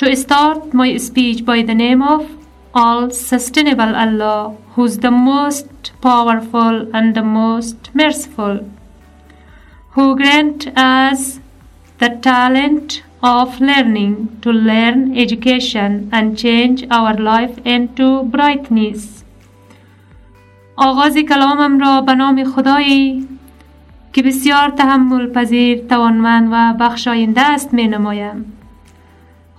To start my speech by the name of All Sustainable Allah, who's the most powerful and the most merciful, who grant us the talent of learning to learn education and change our life into brightness. آغاز کلامم را به نام خدایی که بسیار تحمل پذیر توانمند و بخشاینده است می نمایم.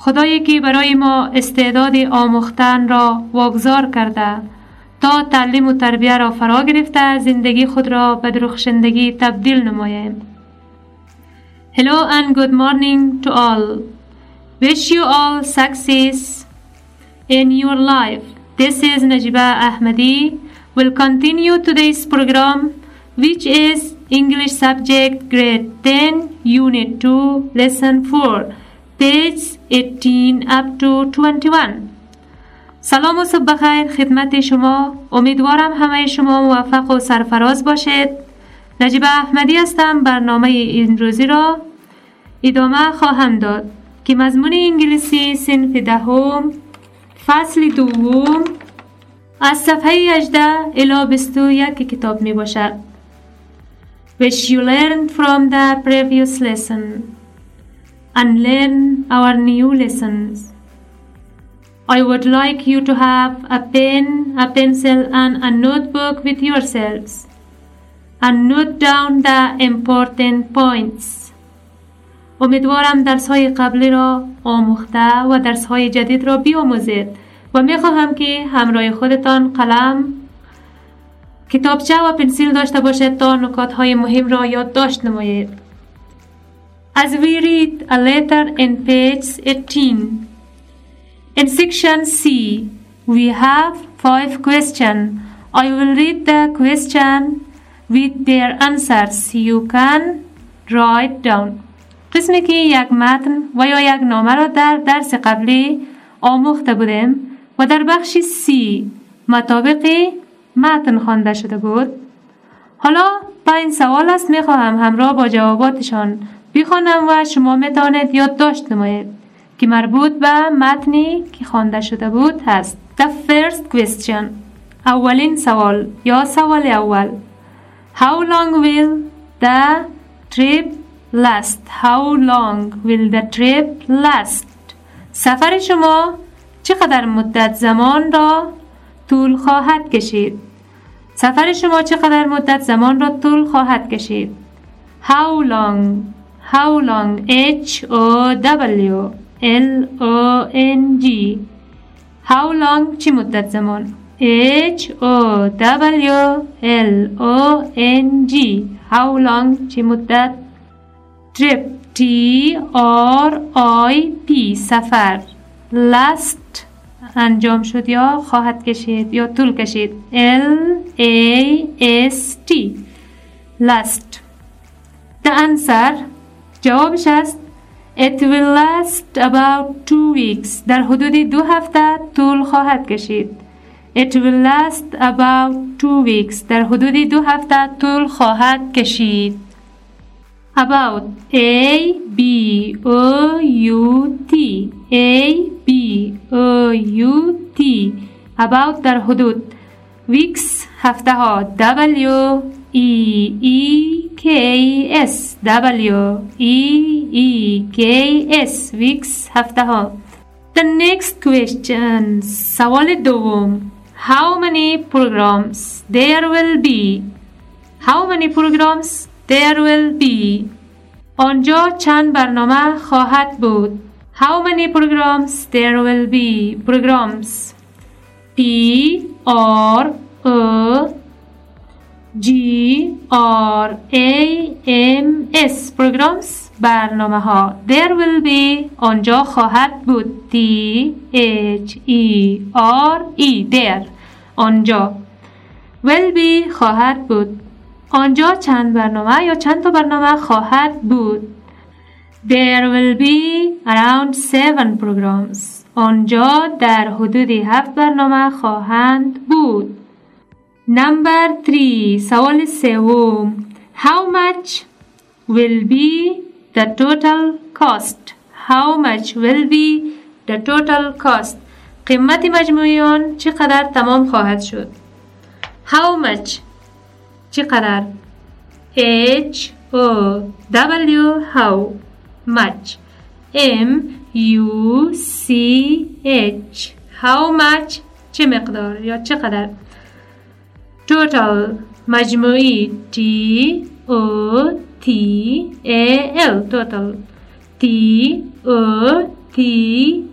خدایی که برای ما استعداد آموختن را واگذار کرده تا تعلیم و تربیه را فرا گرفته زندگی خود را به درخشندگی تبدیل نماییم. Hello and good morning to all. Wish you all success in your life. This is Najiba Ahmadi. We'll continue today's program, which is English subject grade 10, unit 2, lesson 4, page 18 up to 21. سلام و صبح بخیر خدمت شما. امیدوارم همه شما موفق و سرفراز باشید. نجیب احمدی هستم برنامه امروزی را ادامه خواهم داد. که مضمون انگلیسی صنف دهم فصل دوم از صفحه 18 الی 21 کتاب می باشد. Which you learned from the previous lesson. And learn our new lessons. I would like you to have a pen, a pencil and a notebook with yourselves and note down the important points. امیدوارم درس های قبلی را آموخته و درس های جدید را بیاموزید و می خواهم که همراه خودتان قلم کتابچه و پنسیل داشته باشید تا نکات های مهم را یادداشت نمایید. As we read a letter in page 18, in section C, we have five questions. I will read the question with their answers. You can write down. قسمی که یک متن و یا یک نامه را در درس قبلی آموخته بودیم و در بخش سی مطابق متن خوانده شده بود حالا پنج سوال است می‌خواهم همراه با جواباتشان بخوانم و شما می‌توانید یادداشت نمایید که مربوط به متنی که خوانده شده بود هست. The first question. اولین سوال یا سوال اول. How long will the trip last? How long will the trip last? سفر شما چقدر مدت زمان را طول خواهد کشید؟ سفر شما چقدر مدت زمان را طول خواهد کشید؟ How long How long H O W L O N G How long چی مدت زمان H O W L O N G How long چی مدت Trip T R I P سفر Last انجام شد یا خواهد کشید یا طول کشید L A S T last The answer جوابش است It will last about two weeks در حدود دو هفته طول خواهد کشید It will last about two weeks در حدود دو هفته طول خواهد کشید About A B O U T A B O U T About در حدود Weeks هفته ها W E E K S W E E K S Weeks هفته ها The next question سوال دوم How many programs there will be How many programs there will be آنجا چند برنامه خواهد بود How many programs there will be programs P R O G R A M S. Programs برنامه ها There will be. آنجا خواهد بود. T H E R E. There. آنجا. Will be خواهد بود. آنجا چند برنامه یا چند تا برنامه خواهد بود؟ There will be around seven programs. آنجا در حدود هفت برنامه خواهند بود. Number three سوال سوم How much will be the total cost? How much will be The total cost قیمت مجموعی آن چقدر تمام خواهد شد How much چقدر H O W how much M U C H how much چه مقدار یا چقدر total مجموعی T O T A L total T O T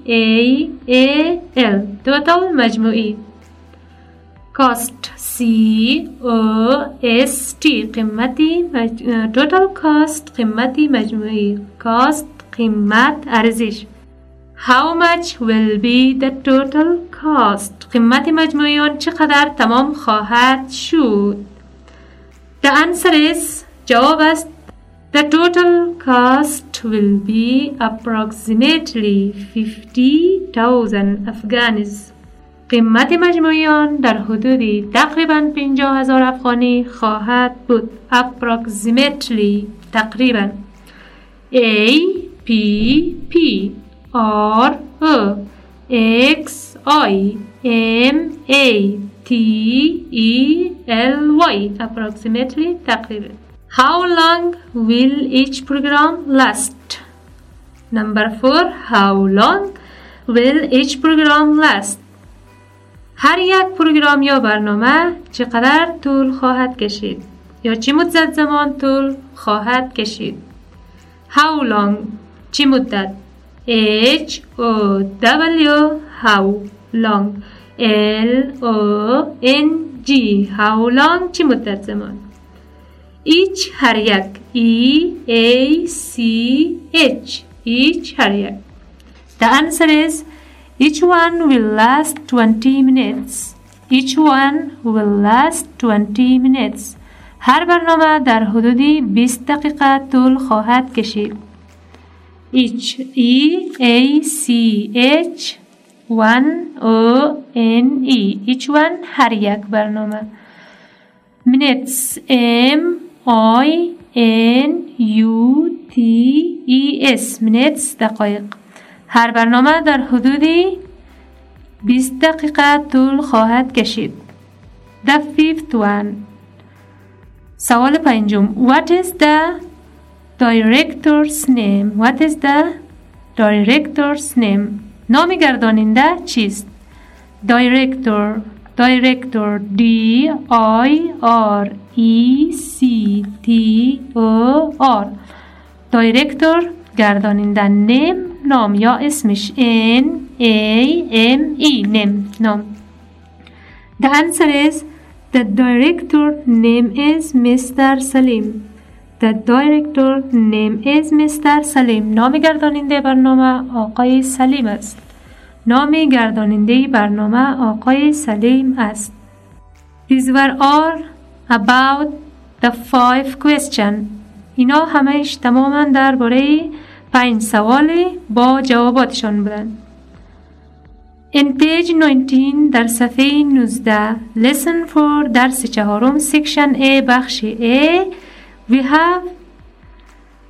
A A L total مجموعی cost C O S T قیمتی مج... total cost قیمتی مجموعی cost قیمت ارزش How much will be the total cost قیمت مجموعی آن چقدر تمام خواهد شد The answer is جواب است The total cost will be approximately 50,000 Afghanis. قیمت مجموعی آن در حدود تقریبا 50 هزار افغانی خواهد بود. approximately تقریبا A P P R O X I M A T E L Y approximately تقریبا How long will each program last? Number four, how long will each program last? هر یک پروگرام یا برنامه چقدر طول خواهد کشید یا چی مدت زمان طول خواهد کشید How long چی مدت H O W how long L O N G how long چی مدت زمان each هر یک E A C H each هر یک The answer is each one will last 20 minutes each one will last 20 minutes هر برنامه در حدودی 20 دقیقه طول خواهد کشید each E A C H one O N E each one هر یک برنامه minutes M I N U T E S minutes دقایق هر برنامه در حدودی 20 دقیقه طول خواهد کشید The fifth one سوال پنجم What is the director's name What is the director's name نام گرداننده چیست Director Director D I R E C T O R Director گرداننده نم نام یا اسمش N A M E نم نام The answer is The director name is Mr. Salim The director name is Mr. Salim. نام گرداننده برنامه آقای سلیم است نام گرداننده برنامه آقای سلیم است These were all about the five question. اینا همش تماما درباره پنج سوالی با جواباتشان بودند In page 19 در صفحه 19 Lesson 4 درس چهارم section A بخش A We have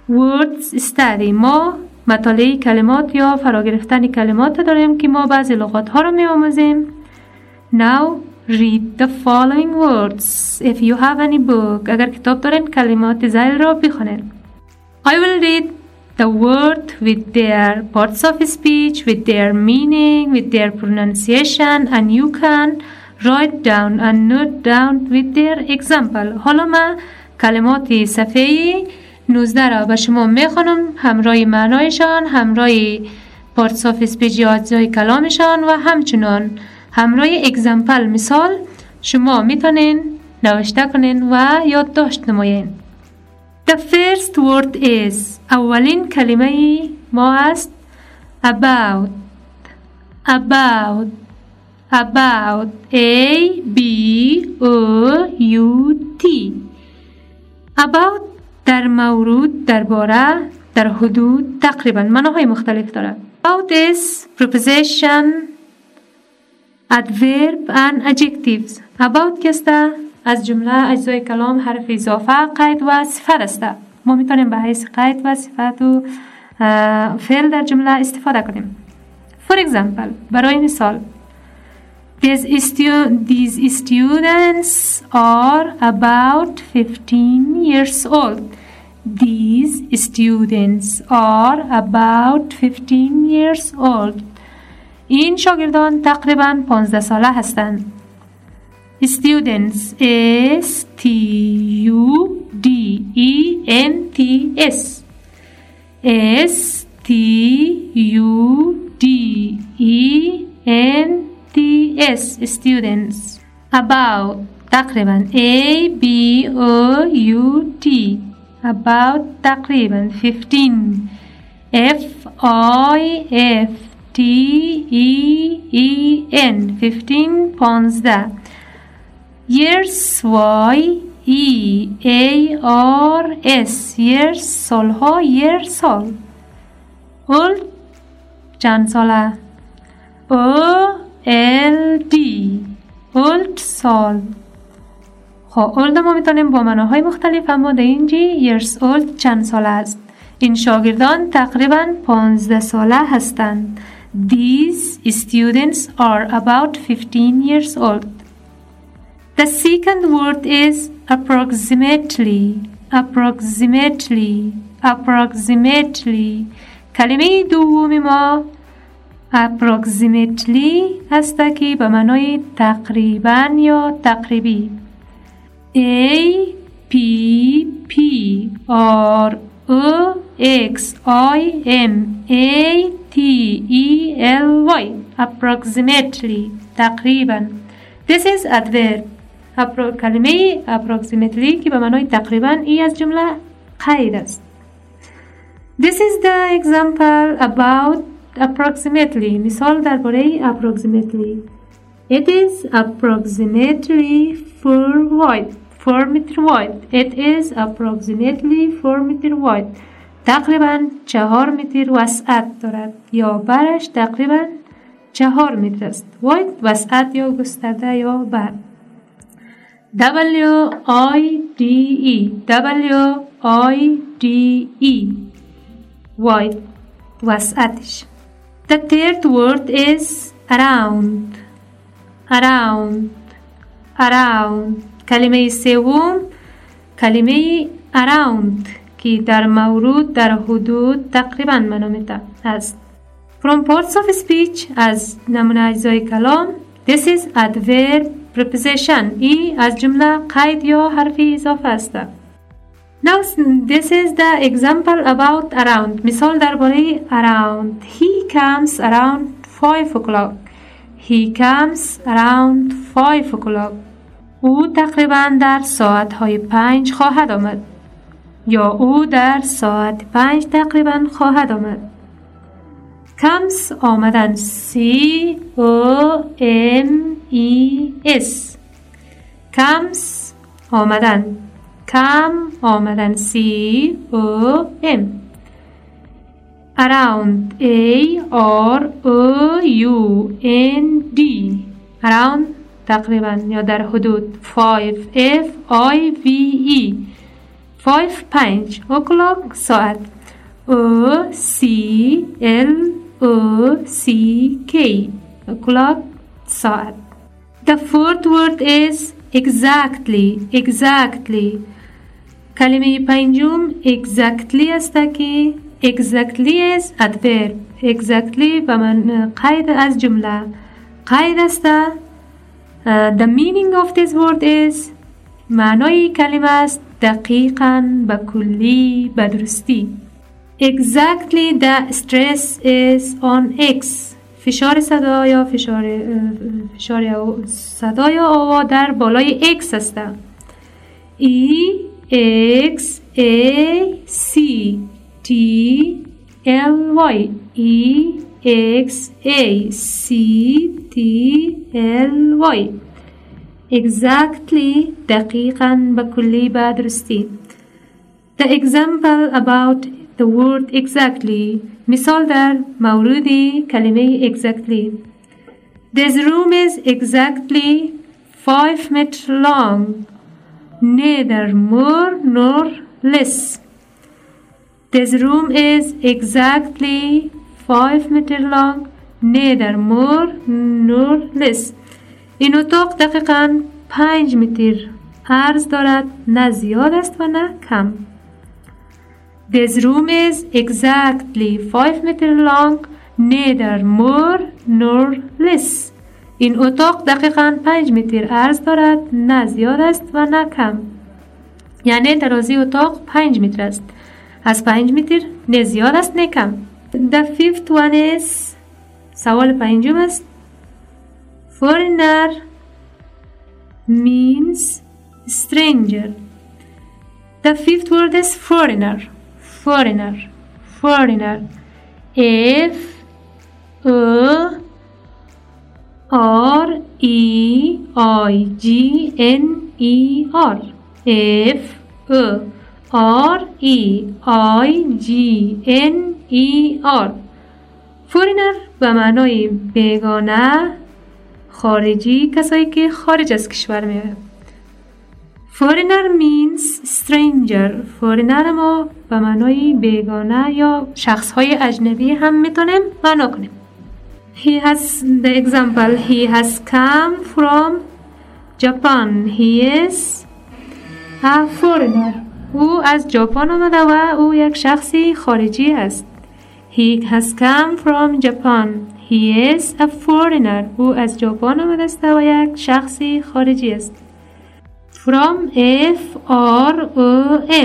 words study ما مطالعه کلمات یا فرا گرفتن کلمات داریم که ما بعضی لغات ها رو می آموزیم Now read the following words if you have any book اگر کتاب دارین کلمات زیل را بخونین I will read the word with their parts of speech, with their meaning, with their pronunciation and you can write down and note down with their example حالا من کلمات صفحه 19 را به شما می‌خوانم همراه معنایشان همراه parts of speech یا اجزای کلامشان و همچنان همراه example مثال شما می‌تونین نوشته کنین و یادداشت نمایین. The first word is اولین کلمه ما است. About about about A B O U T. about در مورود درباره در حدود تقریبا معناهای مختلف دارد about is preposition adverb and adjectives. About کسته از جمله اجزای کلام حرف اضافه قید و صفت است. ما می‌تونیم به حیث قید و صفت و فعل در جمله استفاده کنیم. For example برای مثال These, stu these students are about 15 years old. These students are about 15 years old. این شاگردان تقریبا 15 ساله هستند. Students S T U D E N T S S T U D E N T S students about تقریبا A B O U T about تقریبا 15 F I F T E E N 15 15 years Y E A R S years سالها year سال old چند ساله O L D old سال خب اولد ما می‌تونیم با مناهای مختلف اما در اینجی years old چند سال است این شاگردان تقریبا 15 ساله هستند These students are about 15 years old The second word is approximately approximately approximately کلمه دوم ما approximately هست که به معنای تقریبا یا تقریبی A P P R O X I M A T E L Y approximately تقریبا This is adverb کلمه approximately که به معنای تقریبا ای از جمله قید است This is the example about approximately مثال درباره approximately It is approximately 4 wide 4 meter wide It is approximately 4 meter wide تقریبا چهار متر وسعت دارد یا برش تقریبا چهار متر است wide وسعت یا گسترده یا بر W I D E W I D E wide وسعتش The third word is around. Around. Around. کلمه سوم کلمه around که در مورود در حدود تقریبا منامته است. From parts of speech از نمونه اجزای کلام This is adverb preposition ای از جمله قید یا حرف اضافه است. Now this is the example about around مثال درباره around He comes around 5 o'clock He comes around 5 o'clock او تقریبا در ساعت های پنج خواهد آمد یا او در ساعت پنج تقریبا خواهد آمد comes آمدن C O M E S comes آمدن come آمدن C O M around A R O U N D around تقریبا یا در حدود 5 F I V E 5 پنج o'clock ساعت O C L O C K o'clock ساعت The fourth word is exactly exactly کلمه پنجم exactly است که exactly is adverb. Exactly به من قید از جمله. قید است. The meaning of this word is معنای کلمه است دقیقا به کلی به درستی. Exactly the stress is on X. فشار صدا یا فشار فشار صدا یا آوا در بالای X است. E X A C T L Y E X A C T L Y exactly دقیقا به کلی به درستی The example about the word exactly مثال در مورد کلمه exactly This room is exactly 5 meter long Neither more nor less This room is exactly 5 meter long نیدر مور نور لس این اتاق دقیقا پنج متر عرض دارد نه زیاد است و نه کم This room is exactly 5 meter long neither more nor less این اتاق دقیقا 5 متر عرض دارد نه زیاد است و نه کم یعنی درازی اتاق 5 متر است از 5 متر نه زیاد است نه کم The fifth one is سوال پنجم است Foreigner means stranger. The fifth word is foreigner. Foreigner. Foreigner. F O R E I G N E R. F O R E I G N E R. فورینر به معنای بیگانه خارجی کسایی که خارج از کشور میاد foreigner means stranger foreigner ما به معنای بیگانه یا شخص های اجنبی هم می‌تونیم معنا کنیم he has the example he has come from Japan he is a foreigner او از ژاپن آمده و او یک شخصی خارجی است he has come from Japan he is a foreigner او از ژاپن آمده است و یک شخصی خارجی است from F R O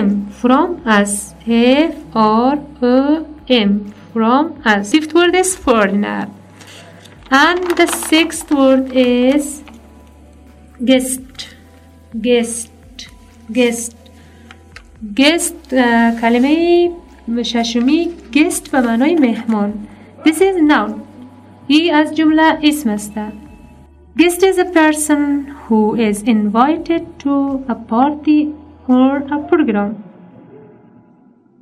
M from us F R O M from us fifth word is foreigner and the sixth word is guest guest guest guest uh, کلمه ششمی guest به معنای مهمان this is noun ای از جمله اسم است Guest is a person who is invited to a party or a program.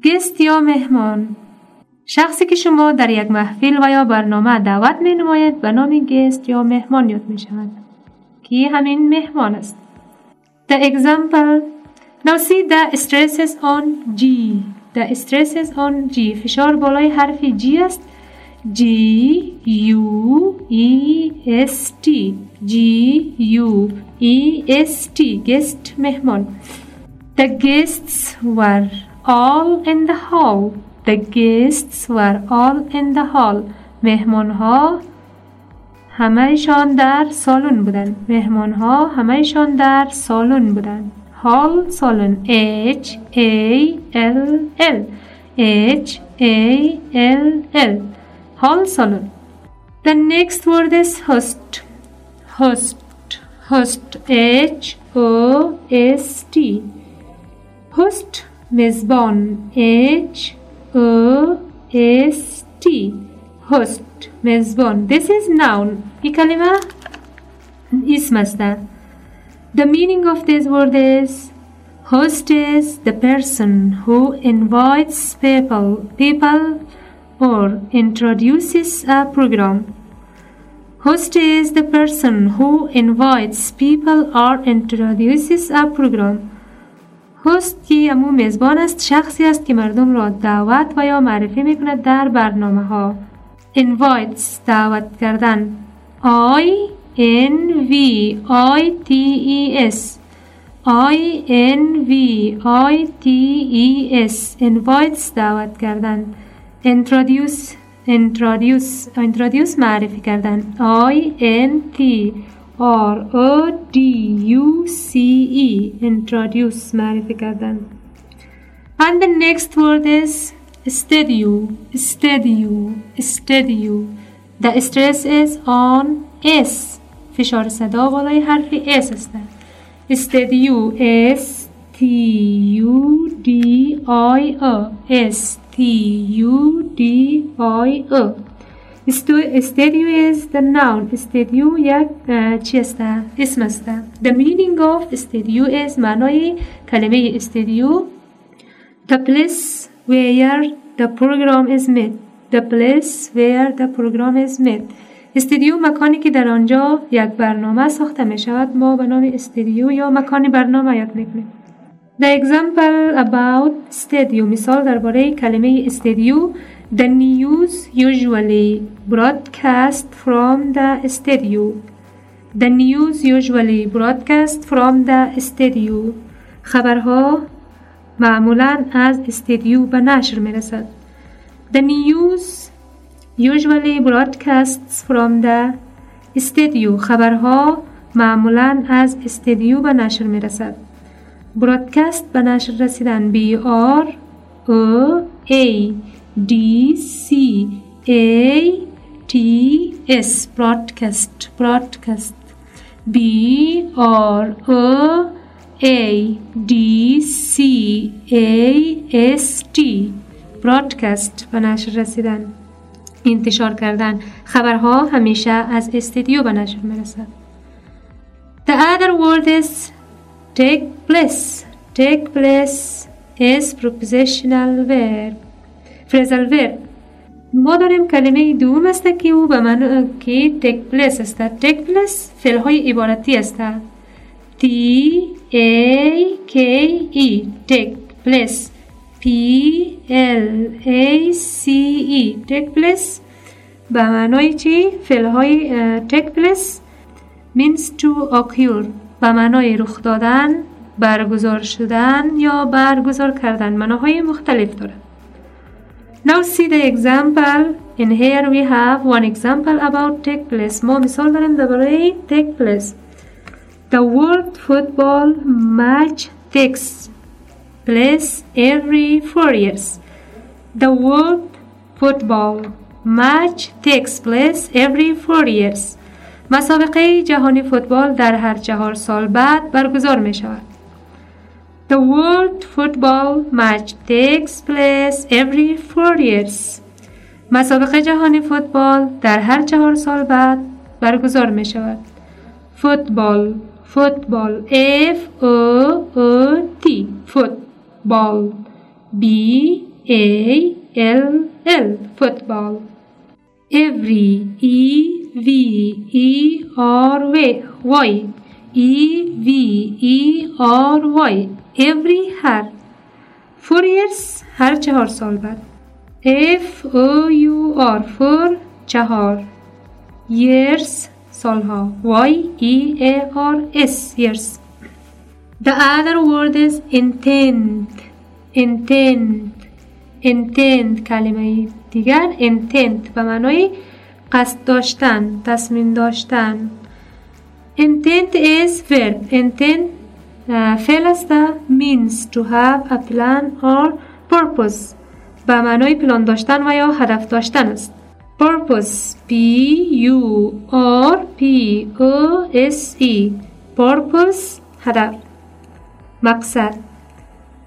Guest یا مهمان شخصی که شما در یک محفل و یا برنامه دعوت می نماید به نام گست یا مهمان یاد می شود که همین مهمان است. The example. Now see the stresses on G. The stresses on G. فشار بالای حرف G است. G U E S T. G U E S T. guest مهمان. The guests were all in the hall. The guests were all in the hall مهمان ها همهشان در سالن بودن مهمان ها همهشان در سالن بودن هال سالن H A L L H A L L hall salon. The next word is host. Host. Host. H O S T. Host میزبان H O S T host mezbon this is noun. Ikalima kalima? Is masdar the meaning of this word is host is the person who invites people people or introduces a program. Host is the person who invites people or introduces a program. یه امو میزبان است شخصی است که مردم را دعوت و یا معرفی می کند در برنامه ها invites دعوت کردن. I N V I T E S. I N V I T E S. Invites دعوت کردن. Introduce introduce introduce معرفی کردن. I N T R O D U C E introduce معرفی کردن and the next word is studio studio studio the stress is on S فشار صدا بالای حرف S است studio S T U D I O S T U D I O استدیو is the noun استدیو یک چی است اسم است the meaning of استدیو is معنای کلمه استدیو the place where the program is made. The place where the program is made. استدیو مکانی که در آنجا یک برنامه ساخته می شود ما به نام استدیو یا مکان برنامه یاد می‌کنیم The example about studio مثال درباره کلمه studio The news usually broadcast from the studio The news usually broadcast from the studio خبرها معمولا از استدیو به نشر می رسد. The news usually broadcasts from the studio خبرها معمولا از استدیو به نشر می رسد. برادکست به نشر رسیدن B R O A D C A T S broadcast broadcast B R O A D C A S T broadcast به نشر رسیدن انتشار کردن خبرها همیشه از استدیو به نشر می‌رسد The other word is take place take place is prepositional verb phrasal verb ما داریم کلمه دوم است که او به من که take place است. Take place فعل های عبارتی است. T A K E. Take place. P L A C E. Take place. به معنای چی؟ فعل های take place means to occur. به معنای رخ دادن برگزار شدن یا برگزار کردن. معناهای مختلف داره Now see the example in here we have one example about take place ما مثال داریم درباره take place The world football match takes place every four years. The world football match takes place every four years. مسابقه جهانی فوتبال در هر چهار سال بعد برگزار می شود. The World Football Match takes place every four years. مسابقه جهانی فوتبال در هر چهار سال بعد برگزار می شود. فوتبال فوتبال F O O T فوتبال B A L L فوتبال every E V E R Y E V E R Y every هر four years هر چهار سال بعد F O U R for چهار years سالها Y E A R S years The other word is intend intend intend کلمه دیگر intent به معنای قصد داشتن تصمیم داشتن intent is verb intent فعل است means to have a plan or purpose به معنای پلان داشتن و یا هدف داشتن است purpose P U R P O S E purpose هدف مقصد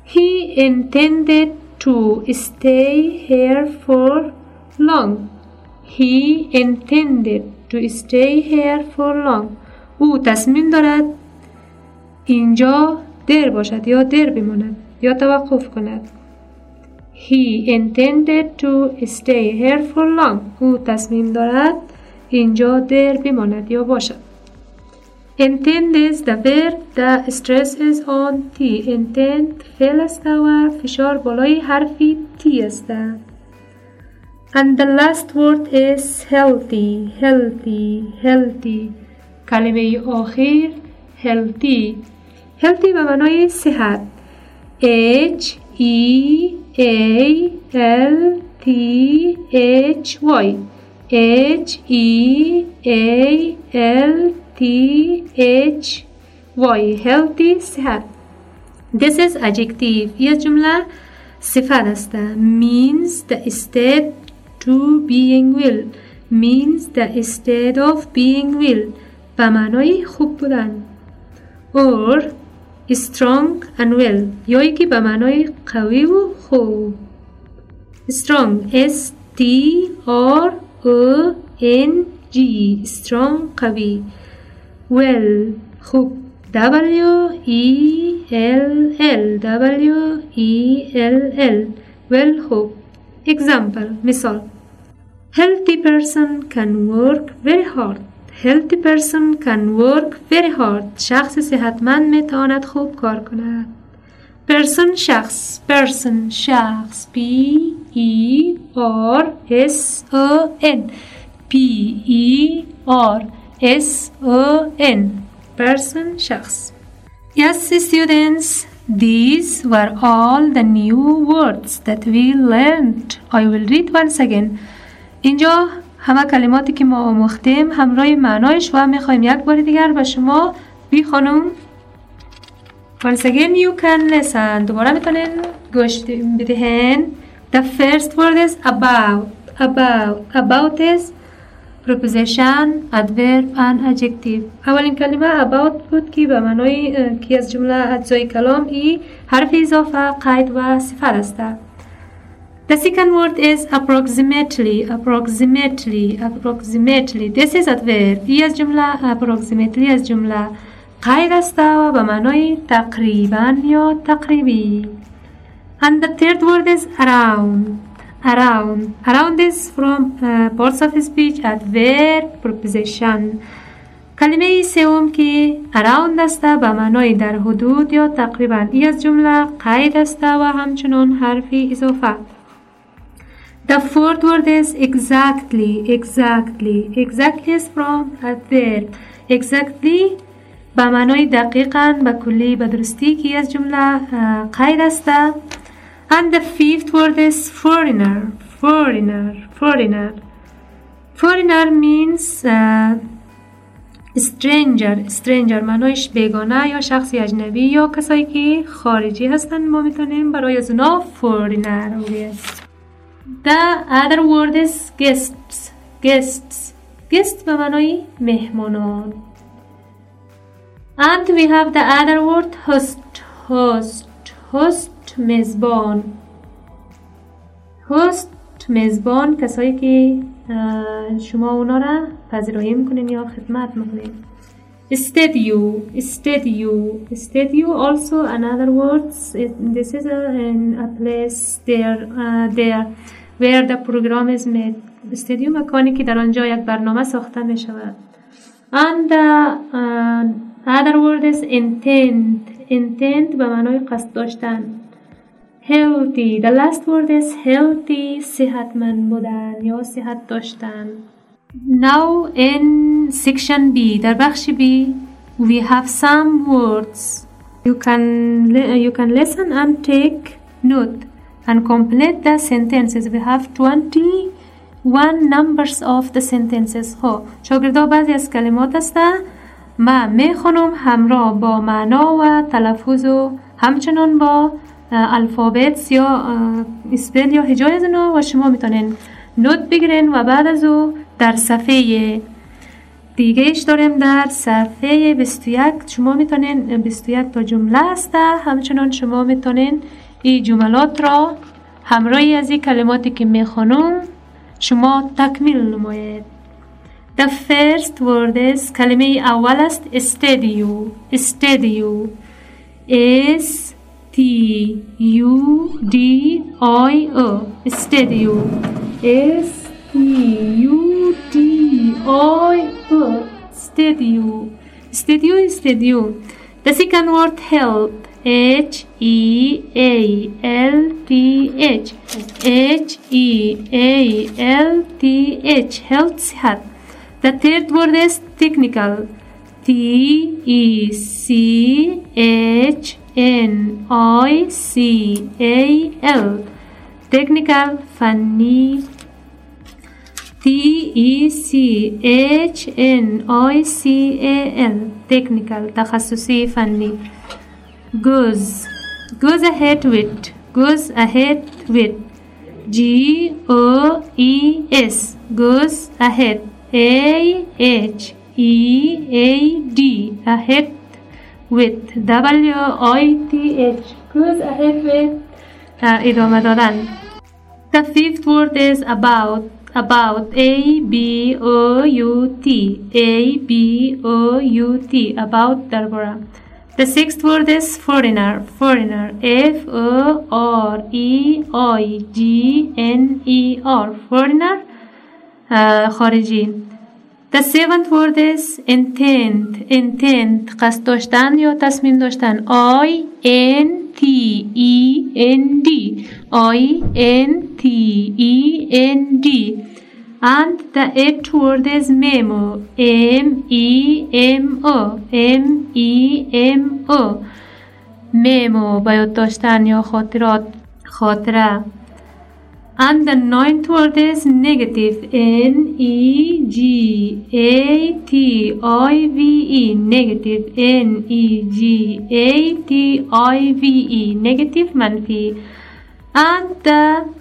He intended to stay here for long He intended to stay here for long او تصمیم دارد اینجا در باشد یا در بماند یا توقف کند He intended to stay here for long. او تصمیم دارد اینجا در بماند یا باشد. Intend is the verb that stresses on T. Intend فعل است و فشار بالای حرفی T است. And the last word is healthy. Healthy. Healthy. کلمه آخر healthy. Healthy به معنای صحت. H E A L T H Y H E A L T H Y healthy صحت This is adjective یه جمله صفت است means the state to being well means the state of being well به معنای خوب بودن or strong and well یا که به معنای قوی و خوب strong S T R O N G strong قوی well خوب W E L L W E L L well خوب example مثال healthy person can work very hard healthy person can work very hard شخص صحتمند میتواند خوب کار کند person شخص person شخص P E R S O N P E R S O N person شخص Yes students These were all the new words that we learned. I will read once again. اینجا همه کلماتی که ما آموختیم همراه معنایش و می‌خوایم یک بار دیگر به شما بی خانم. Once again you can listen دوباره می‌تونین گوش بدهین. The first word is about. About. About is preposition adverb and adjective. اولین کلمه about بود که به معنای که از جمله اجزای کلام ای حرف اضافه قید و صفت است. The second word is approximately approximately approximately This is adverb ای از جمله approximately از جمله قید است و به معنای تقریبا یا تقریبی And the third word is around around. Around is from uh, parts of speech adverb preposition. کلمه سوم که around است به معنای در حدود یا تقریبا ای از جمله قید است و همچنان حرفی اضافه The fourth word is exactly, exactly. Exactly is from adverb. Exactly به معنای دقیقا به کلی به درستی که از جمله قید است And the fifth word is foreigner. Foreigner. Foreigner. Foreigner means uh, stranger. Stranger معنایش بیگانه یا شخصی اجنبی یا کسایی که خارجی هستن ما می‌تونیم برای از اونا foreigner بگیم. The other word is guests. Guests. Guest به معنای مهمانان. And we have the other word host. Host. Host مزبان هست مزبان کسایی که شما اونا را پذیرایی می‌کنین یا خدمت می‌کنین استدیو استدیو استدیو also another words this is a, a place there uh, there where the program is made استدیو مکانی که در آنجا یک برنامه ساخته می شود and uh, other word is intent intent به معنای قصد داشتن healthy the last word is healthy صحتمند بودن یا صحت داشتن now in section B در بخش B we have some words you can you can listen and take note and complete the sentences we have 21 numbers of the sentences خب شاگردا بعضی از کلمات است ما می‌خونم همراه با معنا و تلفظ و همچنان با الفابت یا اسپل یا هجای از و شما می‌تونین نوت بگیرین و بعد از او در صفحه دیگهش داریم در صفحه 21 شما می‌تونین 21 تا جمله است همچنان شما می‌تونین این جملات را همراهی از این کلماتی که می‌خوانم شما تکمیل نمایید. The first word is کلمه اول است استدیو. استدیو. Is T U D I O. Stadio S T U D O I P Studio. Studio is the second word help. H E A L T H. H E A L T H. Health. the third word is technical. T E C H N I C A L. Technical Funny. T E C H N I C A L technical تخصصي فني goes goes ahead with goes ahead with G O E S goes ahead A H E A D ahead with W I T H goes ahead with uh, ادامه دادن The fifth word is about about A B O U T A B O U T about درباره The sixth word is foreigner foreigner F O R E I G N E R foreigner uh, خارجی The seventh word is intent intent قصد داشتن یا تصمیم داشتن I N T E N D I N T E N D and the eighth word is memo M E M O M E M O memo با یاد داشتن یا خاطرات خاطره And the ninth word is negative. N E G A T I V E. Negative. N E G A T I V E. Negative manfi. And the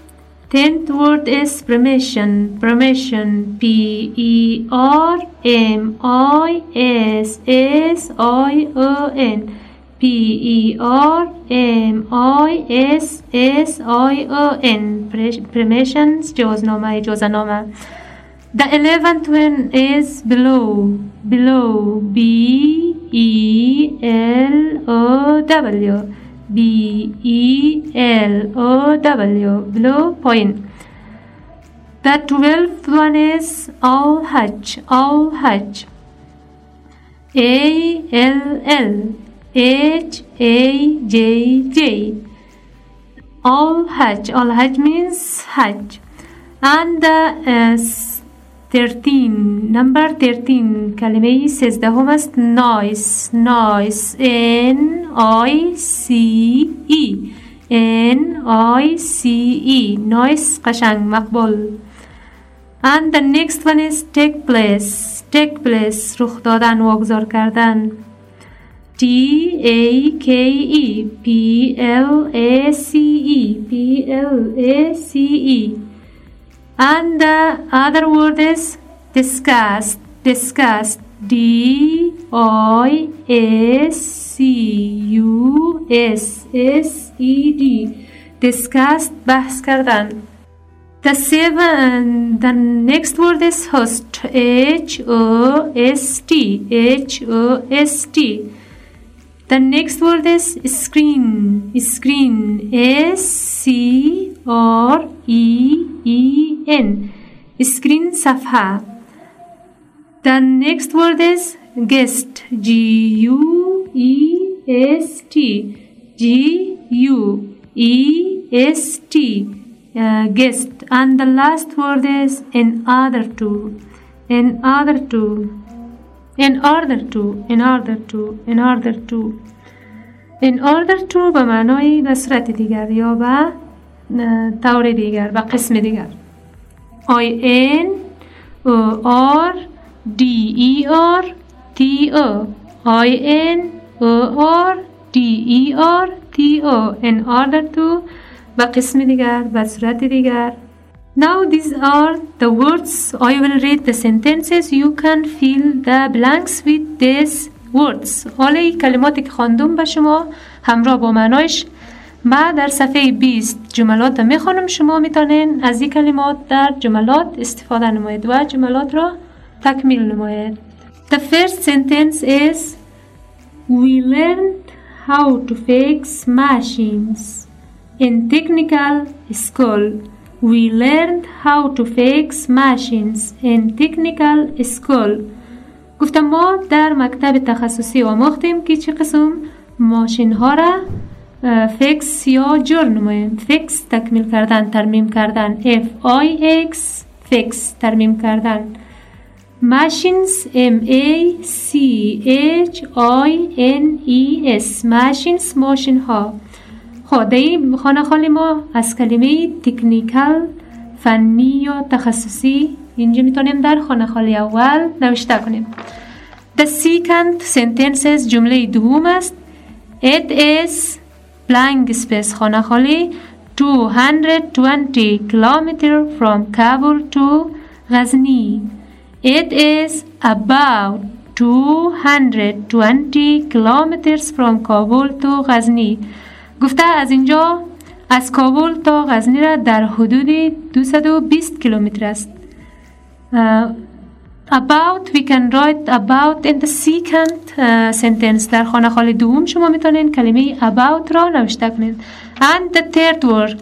tenth word is permission. Permission. P E R M I S S I O N P E R M I S S I O N. Premation Josnoma eh, Josanoma. The eleventh one is below. Below. B E L O W. B E L O W. Below point. The twelfth one is all hutch. All hutch. A L L. H A J J. All Hajj. All Hajj means Hajj. And the uh, 13 number 13 کلمه سیزدهم است noise noise N I C E N I C E noise قشنگ مقبول and the next one is take place take place رخ دادن واگذار کردن T A K E P L A C E P L A C E. And the other word is disgust disgust D I S C U S S E D disgust baskardan the seven the next word is host H O S T H O S T. The next word is screen. Screen. S C R E E N. Screen safa. The next word is guest. G U E S T. G U E S T. Uh, guest. And the last word is another two. Another two in order to in order to in order to in order to به معنای به صورت دیگر یا به طور دیگر به قسم دیگر I N O R D E R T O I N O R D E R T O in order to به قسم دیگر به صورت دیگر Now these are the words. I will read the sentences. You can fill the blanks with these words. حالا این کلماتی که خواندم به شما همراه با معنایش ما در صفحه 20 جملات می می‌خوانم شما می‌تونین از این کلمات در جملات استفاده نمایید و جملات را تکمیل نمایید. The first sentence is We learned how to fix machines in technical school. We learned how to fix machines in technical school. گفتم ما در مکتب تخصصی آموختیم که چه قسم ماشین ها را فکس یا جور نماییم. فکس تکمیل کردن ترمیم کردن. F I X فکس ترمیم کردن. Machines M A C H I N E S. Machines ماشین ها خب خانه خالی ما از کلمه تکنیکل فنی یا تخصصی اینجا می‌تونیم در خانه خالی اول نوشته کنیم The second sentence جمله دوم است It is blank space خانه خالی 220 kilometer from Kabul to Ghazni. It is about 220 kilometers from Kabul to Ghazni. گفته از اینجا از کابل تا غزنی را در حدود 220 کیلومتر است about we can write about in the second uh, sentence در خانه خال دوم شما می‌تونین کلمه about را نوشته کنید and the third word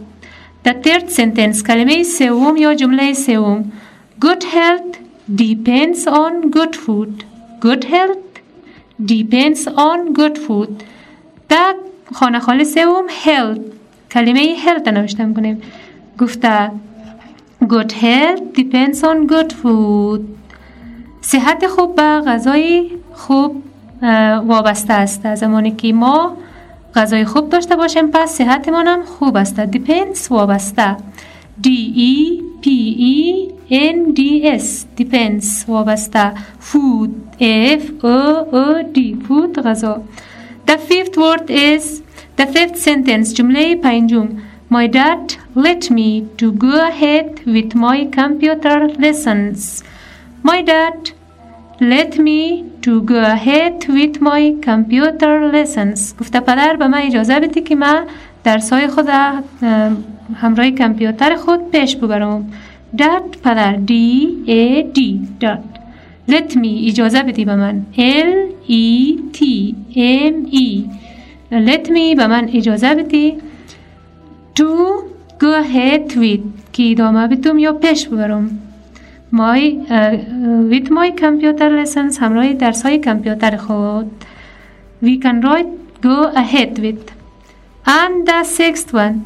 the third sentence کلمه سوم یا جمله سوم good health depends on good food good health depends on good food the خانه خالی سوم health کلمه health نوشتم کنیم. گفته good health depends on good food. صحت خوب به غذای خوب وابسته است. زمانی که ما غذای خوب داشته باشیم پس صحتمان هم خوب است. depends وابسته. D E P E N D S. depends وابسته. Food F O O D food غذا. The fifth word is the fifth sentence جمله پنجم My dad let me to go ahead with my computer lessons My dad let me to go ahead with my computer lessons گفته پدر به من اجازه بده که من درسای خود همراه کامپیوتر خود پیش ببرم داد پدر دی ای دی داد let me اجازه بدی به من L E T M E let me به من اجازه بدی to go ahead with که ادامه بدم یا پیش ببرم my uh, with my computer lessons همراه درس های کامپیوتر خود we can write go ahead with and the sixth one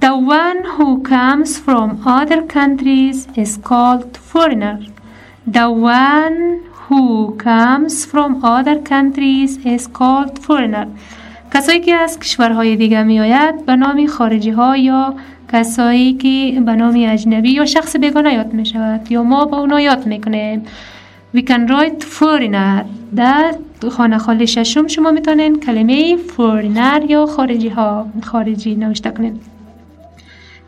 the one who comes from other countries is called foreigner The one who comes from other countries is called foreigner. کسایی که از کشورهای دیگه می آید به نام خارجی ها یا کسایی که به نام اجنبی یا شخص بیگانه یاد می شود یا ما با اونا یاد می‌کنیم. We can write foreigner. در خانه خالی ششم شما می‌تونین کلمه foreigner یا خارجی ها خارجی نوشته کنین.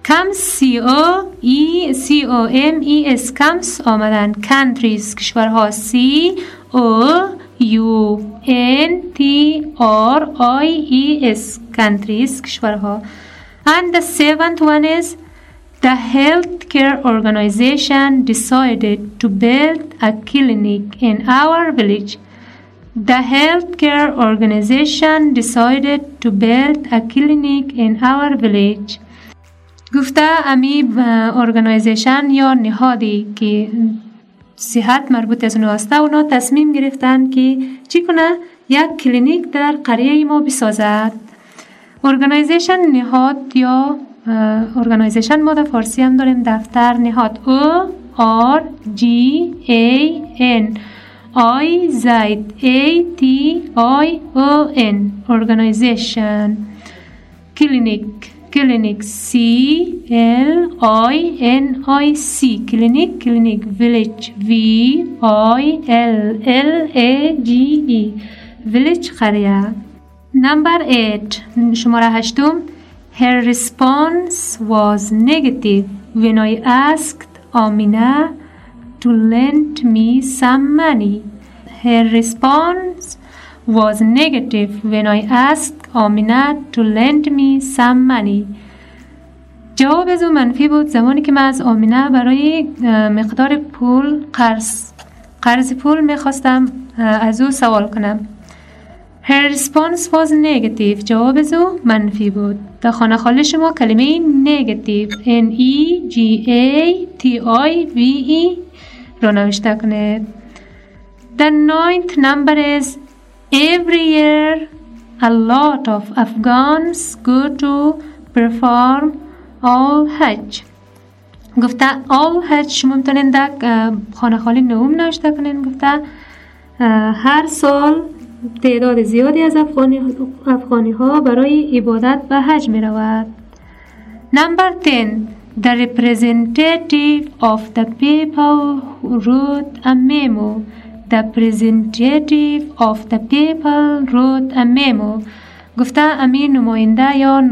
کم سی او ای سی او ام ای اس کمس آمدن countries کشورها سی او یو ان تی آر آی ای اس countries کشورها And the seventh one is the healthcare organization decided to build a clinic in our village. The healthcare organization decided to build a clinic in our village. گفته امی organization یا نهادی که صحت مربوط از اونو هسته اونا تصمیم گرفتن که چی کنه؟ یک کلینیک در قریه ما بسازد. organization نهاد یا organization ما در فارسی هم داریم دفتر نهاد. O R G A N. I Z. A T I O N. organization clinic. clinic C L I N I C clinic کلینیک village V I L L A G E village قریه Number 8 شماره هشتم Her response was negative when I asked Amina to lend me some money. Her response was negative when I asked Amina to lend me some money. جواب از او منفی بود زمانی که من از آمینه برای مقدار پول قرض قرض پول می‌خواستم از او سوال کنم Her response was negative. جواب او منفی بود. در خانه خالی شما کلمه negative N E G A T I V E رو نوشته کنید. The ninth number is Every year, a lot of Afghans go to perform all Hajj. گفته all Hajj شما می‌تونین در خانه خالی نوم ناشته کنین گفته هر سال تعداد زیادی از افغانی, افغانی ها برای عبادت به حج می رود. نمبر 10 The representative of the people wrote a memo The representative of the people wrote a memo. گفته امین نماینده یا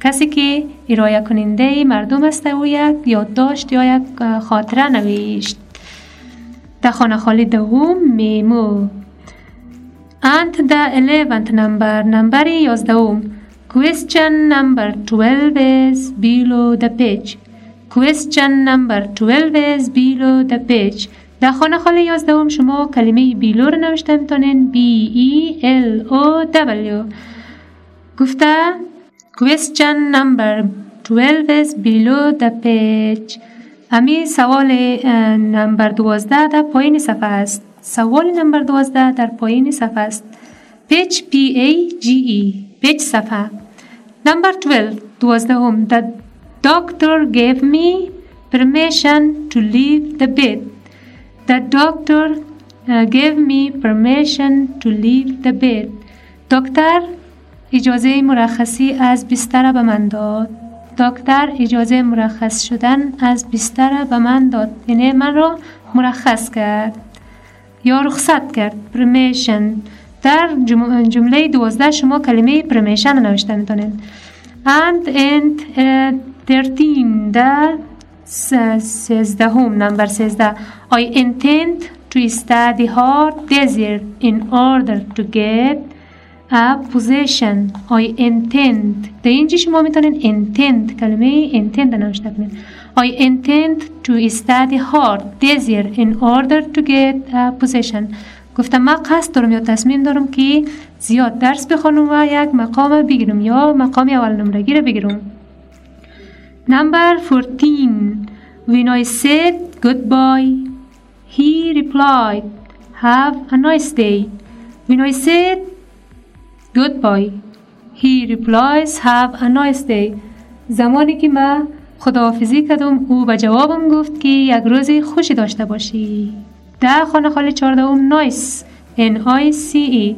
کسی که ارائه کننده مردم است او یک یادداشت یا یک خاطره نوشت در خانه خالی دوم میمو And the eleventh number, number یازدهم Question number 12 is below the page. Question number 12 is below the page. در خانه خاله یازدهم شما کلمه بیلو رو نوشته می‌تونین B E L O W گفته Question number 12 is below the page. امی سوال نمبر دوازده در پایین صفحه است. سوال نمبر دوازده در پایین صفحه است. Page P-A-G-E page صفحه. number 12 دوازدهم. The doctor gave me permission to leave the bed. The doctor uh, gave me permission to leave the bed. دکتر اجازه مرخصی از بستر به من داد. دکتر اجازه مرخص شدن از بستر به من داد. یعنی من را مرخص کرد. یا رخصت کرد. پرمیشن در جمله دوازده شما کلمه پرمیشن نوشته می‌تونید. And and uh, در سیزدهم نمبر سیزده. I intend to study hard desert in order to get a possession I intend. در اینجا شما می‌تونید intend کلمه intend نوشته کنید I intend to study hard desert in order to get a possession گفتم من قصد دارم یا تصمیم دارم که زیاد درس بخونم و یک مقام بگیرم یا مقام اول نمرگی رو بگیرم. Number 14 When I said goodbye He replied Have a nice day When I said goodbye He replies Have a nice day زمانی که من خداحافظی کردم او به جوابم گفت که یک روز خوشی داشته باشی ده خانه خالی چهاردهم نایس N I C E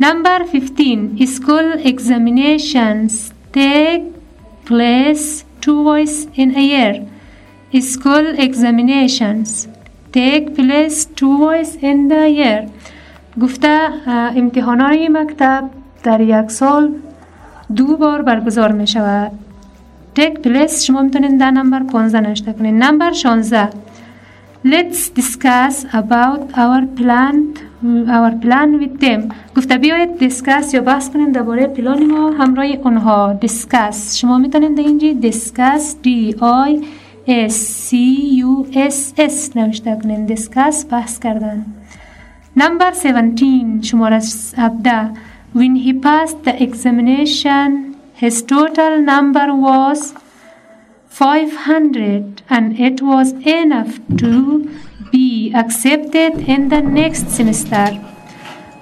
Number 15 School examinations take place twice in a year. School examinations. Take place twice in the year. گفته های مکتب در یک سال دو بار برگزار می شود take place شما می‌تونید در نمبر 15 نوشته کنید نمبر 16 Let's discuss about our plan our plan with them. گفته بیایید discuss یا بحث کنیم درباره پلان ما همراه اونها discuss شما می‌تونید در اینجا discuss D I S C U S S نوشته کنید discuss بحث کردن نمبر 17 شماره 17 when he passed the examination his total number was 500 and it was enough to be accepted in the next semester.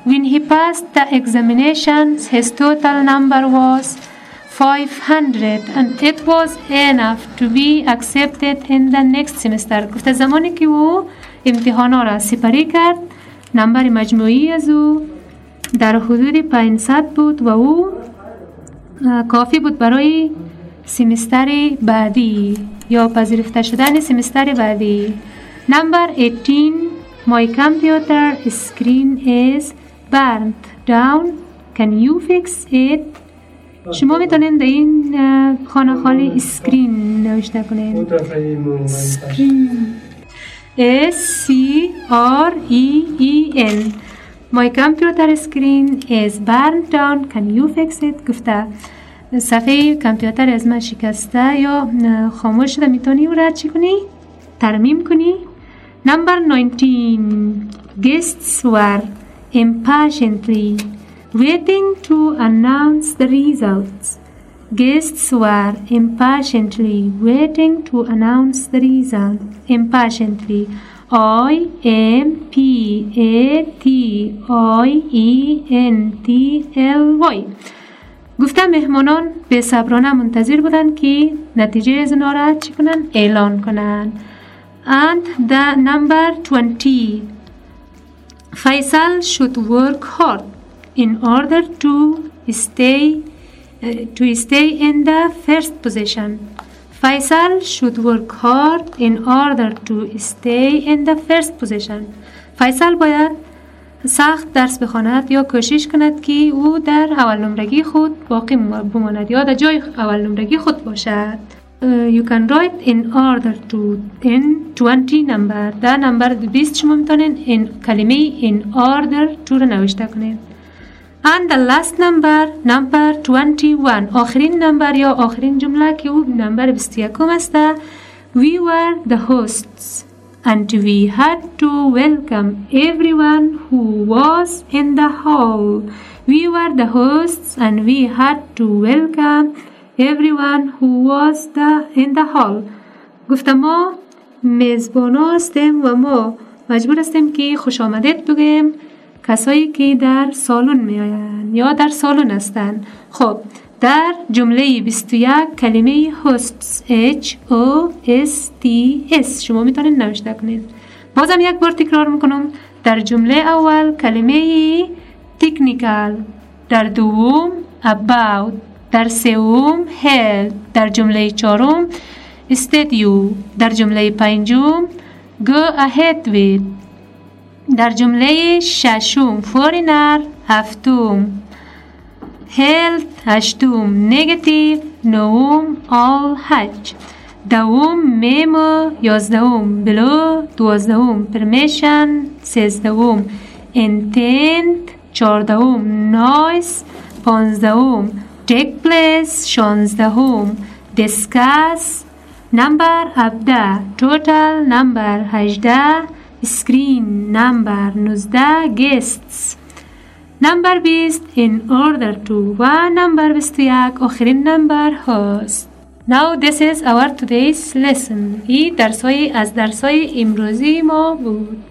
When he passed the examinations, his total number was 500 and it was enough to be accepted in the next semester. گفته زمانی که او امتحانا را سپری کرد نمبر مجموعی از او در حدود 500 بود و او کافی بود برای سیمستر بعدی یا پذیرفته شدن سیمستر بعدی. نمبر 18 My computer screen is burnt down. Can you fix it? شما می‌تونین در این خانه خالی screen نوشته کنین. اسکرین S C R E E N. My computer screen is burned down. Can you fix it? گفته. صفحه کامپیوتر از من شکسته یا خاموش شده می‌تونی او را چی کنی؟ ترمیم کنی؟ نمبر 19 Guests were impatiently waiting to announce the results. Guests were impatiently waiting to announce the result. Impatiently. I M P A T I E N T L Y گفته مهمانان به صبرانه منتظر بودند که نتیجه از را چی کنن؟ اعلان کنن and the number 20 Faisal should work hard in order to stay uh, to stay in the first position Faisal should work hard in order to stay in the first position فیصل باید سخت درس بخواند یا کوشش کند که او در اول نمرگی خود باقی بماند یا در جای اول نمرگی خود باشد. You can write in order to in 20 number. در نمبر 20 شما می‌تونین in کلمه in order to رو نوشته کنید. And the last number number 21 آخرین نمبر یا آخرین جمله که او نمبر 21 است we were the hosts. And we had to welcome everyone who was in the hall. We were the hosts and we had to welcome everyone who was the, in the hall. گفتم ما میزبان هستیم و ما مجبور هستیم که خوش آمدید بگیم کسایی که در سالن می آین یا در سالن هستند خب در جمله 21 کلمه hosts H O S T S. شما می‌تونید نوشته کنید. بازم یک بار تکرار می‌کنم. در جمله اول کلمه تکنیکال در دوم about در سوم هل در جمله چهارم استدیو در جمله پنجم go ahead with در جمله ششم فورینر هفتم هلت هشتم نگتیو نوم آل هج دوم میمو یازدهم بلو دوازدهم پرمیشن سیزدهم انتنت چهاردهم نایس پانزدهم take place شانزدهم discuss نمبر هفده total نمبر هجده screen number 19 guests. نمبر 20 in order to و نمبر 21 آخرین نمبر host Now this is our today's lesson. ای درسای از درسای امروزی ما بود